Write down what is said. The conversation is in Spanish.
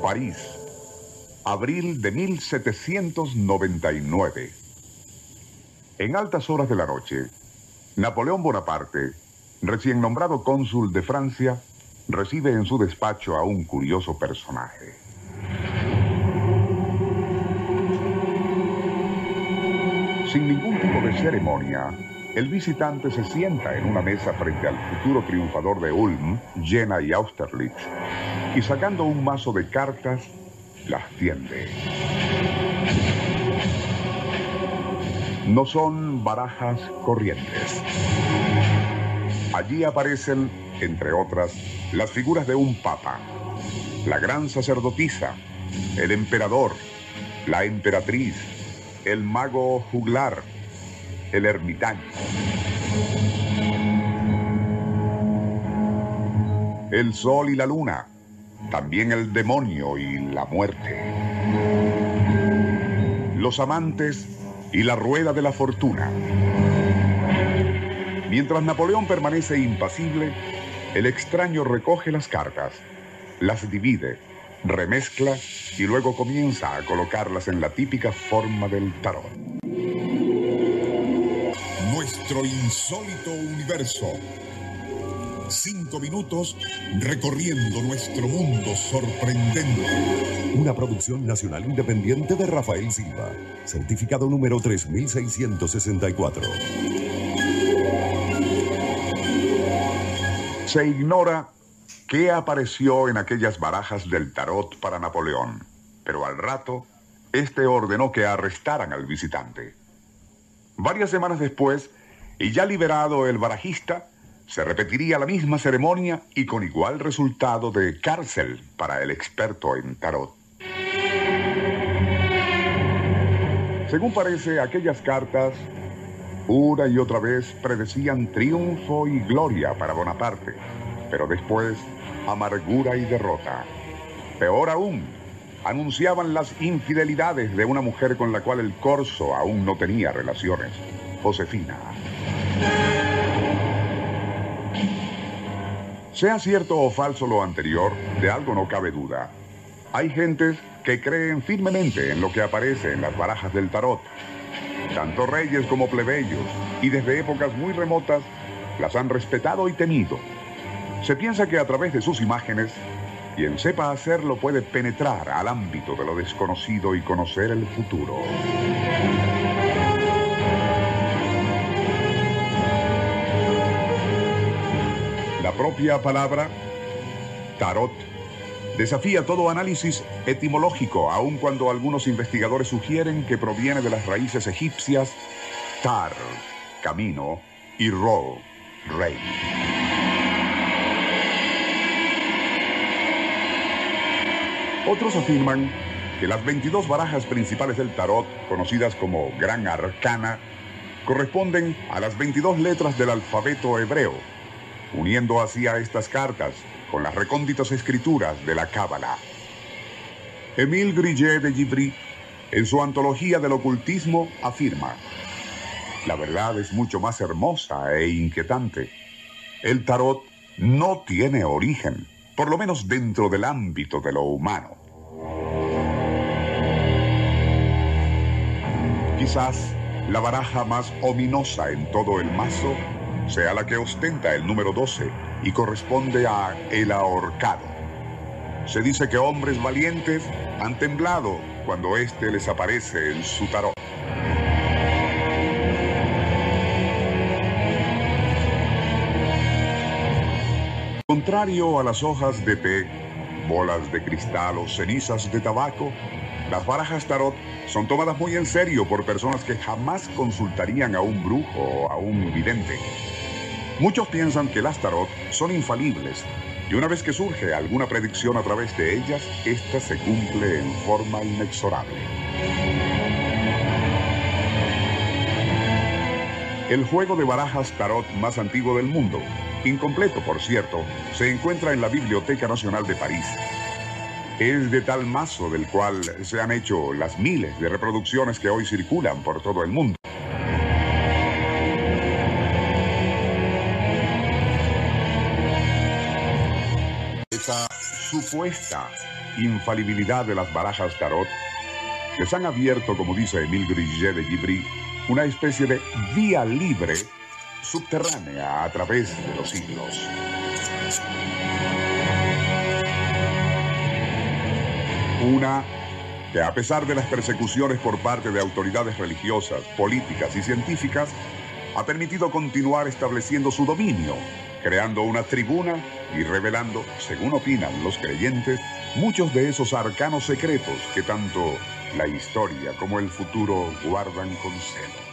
París, abril de 1799. En altas horas de la noche, Napoleón Bonaparte, recién nombrado cónsul de Francia, recibe en su despacho a un curioso personaje. Sin ningún tipo de ceremonia, el visitante se sienta en una mesa frente al futuro triunfador de Ulm, Jena y Austerlitz, y sacando un mazo de cartas, las tiende. No son barajas corrientes. Allí aparecen, entre otras, las figuras de un papa, la gran sacerdotisa, el emperador, la emperatriz, el mago juglar, el ermitaño. El sol y la luna, también el demonio y la muerte. Los amantes y la rueda de la fortuna. Mientras Napoleón permanece impasible, el extraño recoge las cartas, las divide, remezcla y luego comienza a colocarlas en la típica forma del tarot. Nuestro insólito universo. Cinco minutos recorriendo nuestro mundo sorprendente. Una producción nacional independiente de Rafael Silva. Certificado número 3664. Se ignora qué apareció en aquellas barajas del tarot para Napoleón, pero al rato, este ordenó que arrestaran al visitante. Varias semanas después, y ya liberado el barajista, se repetiría la misma ceremonia y con igual resultado de cárcel para el experto en tarot. Según parece, aquellas cartas una y otra vez predecían triunfo y gloria para Bonaparte, pero después amargura y derrota. Peor aún, anunciaban las infidelidades de una mujer con la cual el corso aún no tenía relaciones, Josefina. Sea cierto o falso lo anterior, de algo no cabe duda. Hay gentes que creen firmemente en lo que aparece en las barajas del tarot. Tanto reyes como plebeyos, y desde épocas muy remotas, las han respetado y temido. Se piensa que a través de sus imágenes, quien sepa hacerlo puede penetrar al ámbito de lo desconocido y conocer el futuro. Propia palabra, tarot, desafía todo análisis etimológico, aun cuando algunos investigadores sugieren que proviene de las raíces egipcias tar, camino, y ro, rey. Otros afirman que las 22 barajas principales del tarot, conocidas como Gran Arcana, corresponden a las 22 letras del alfabeto hebreo, uniendo así a estas cartas con las recónditas escrituras de la Cábala. Émile Grillet de Givry, en su antología del ocultismo, afirma, la verdad es mucho más hermosa e inquietante. El tarot no tiene origen, por lo menos dentro del ámbito de lo humano. Quizás la baraja más ominosa en todo el mazo sea la que ostenta el número 12 y corresponde a el ahorcado. Se dice que hombres valientes han temblado cuando éste les aparece en su tarot. Contrario a las hojas de té, bolas de cristal o cenizas de tabaco, las barajas tarot son tomadas muy en serio por personas que jamás consultarían a un brujo o a un vidente. Muchos piensan que las tarot son infalibles y una vez que surge alguna predicción a través de ellas, ésta se cumple en forma inexorable. El juego de barajas tarot más antiguo del mundo, incompleto por cierto, se encuentra en la Biblioteca Nacional de París. Es de tal mazo del cual se han hecho las miles de reproducciones que hoy circulan por todo el mundo. Supuesta infalibilidad de las barajas tarot, les han abierto, como dice Emile Grillet de Gibri, una especie de vía libre subterránea a través de los siglos. Una que a pesar de las persecuciones por parte de autoridades religiosas, políticas y científicas, ha permitido continuar estableciendo su dominio, creando una tribuna y revelando, según opinan los creyentes, muchos de esos arcanos secretos que tanto la historia como el futuro guardan con celo.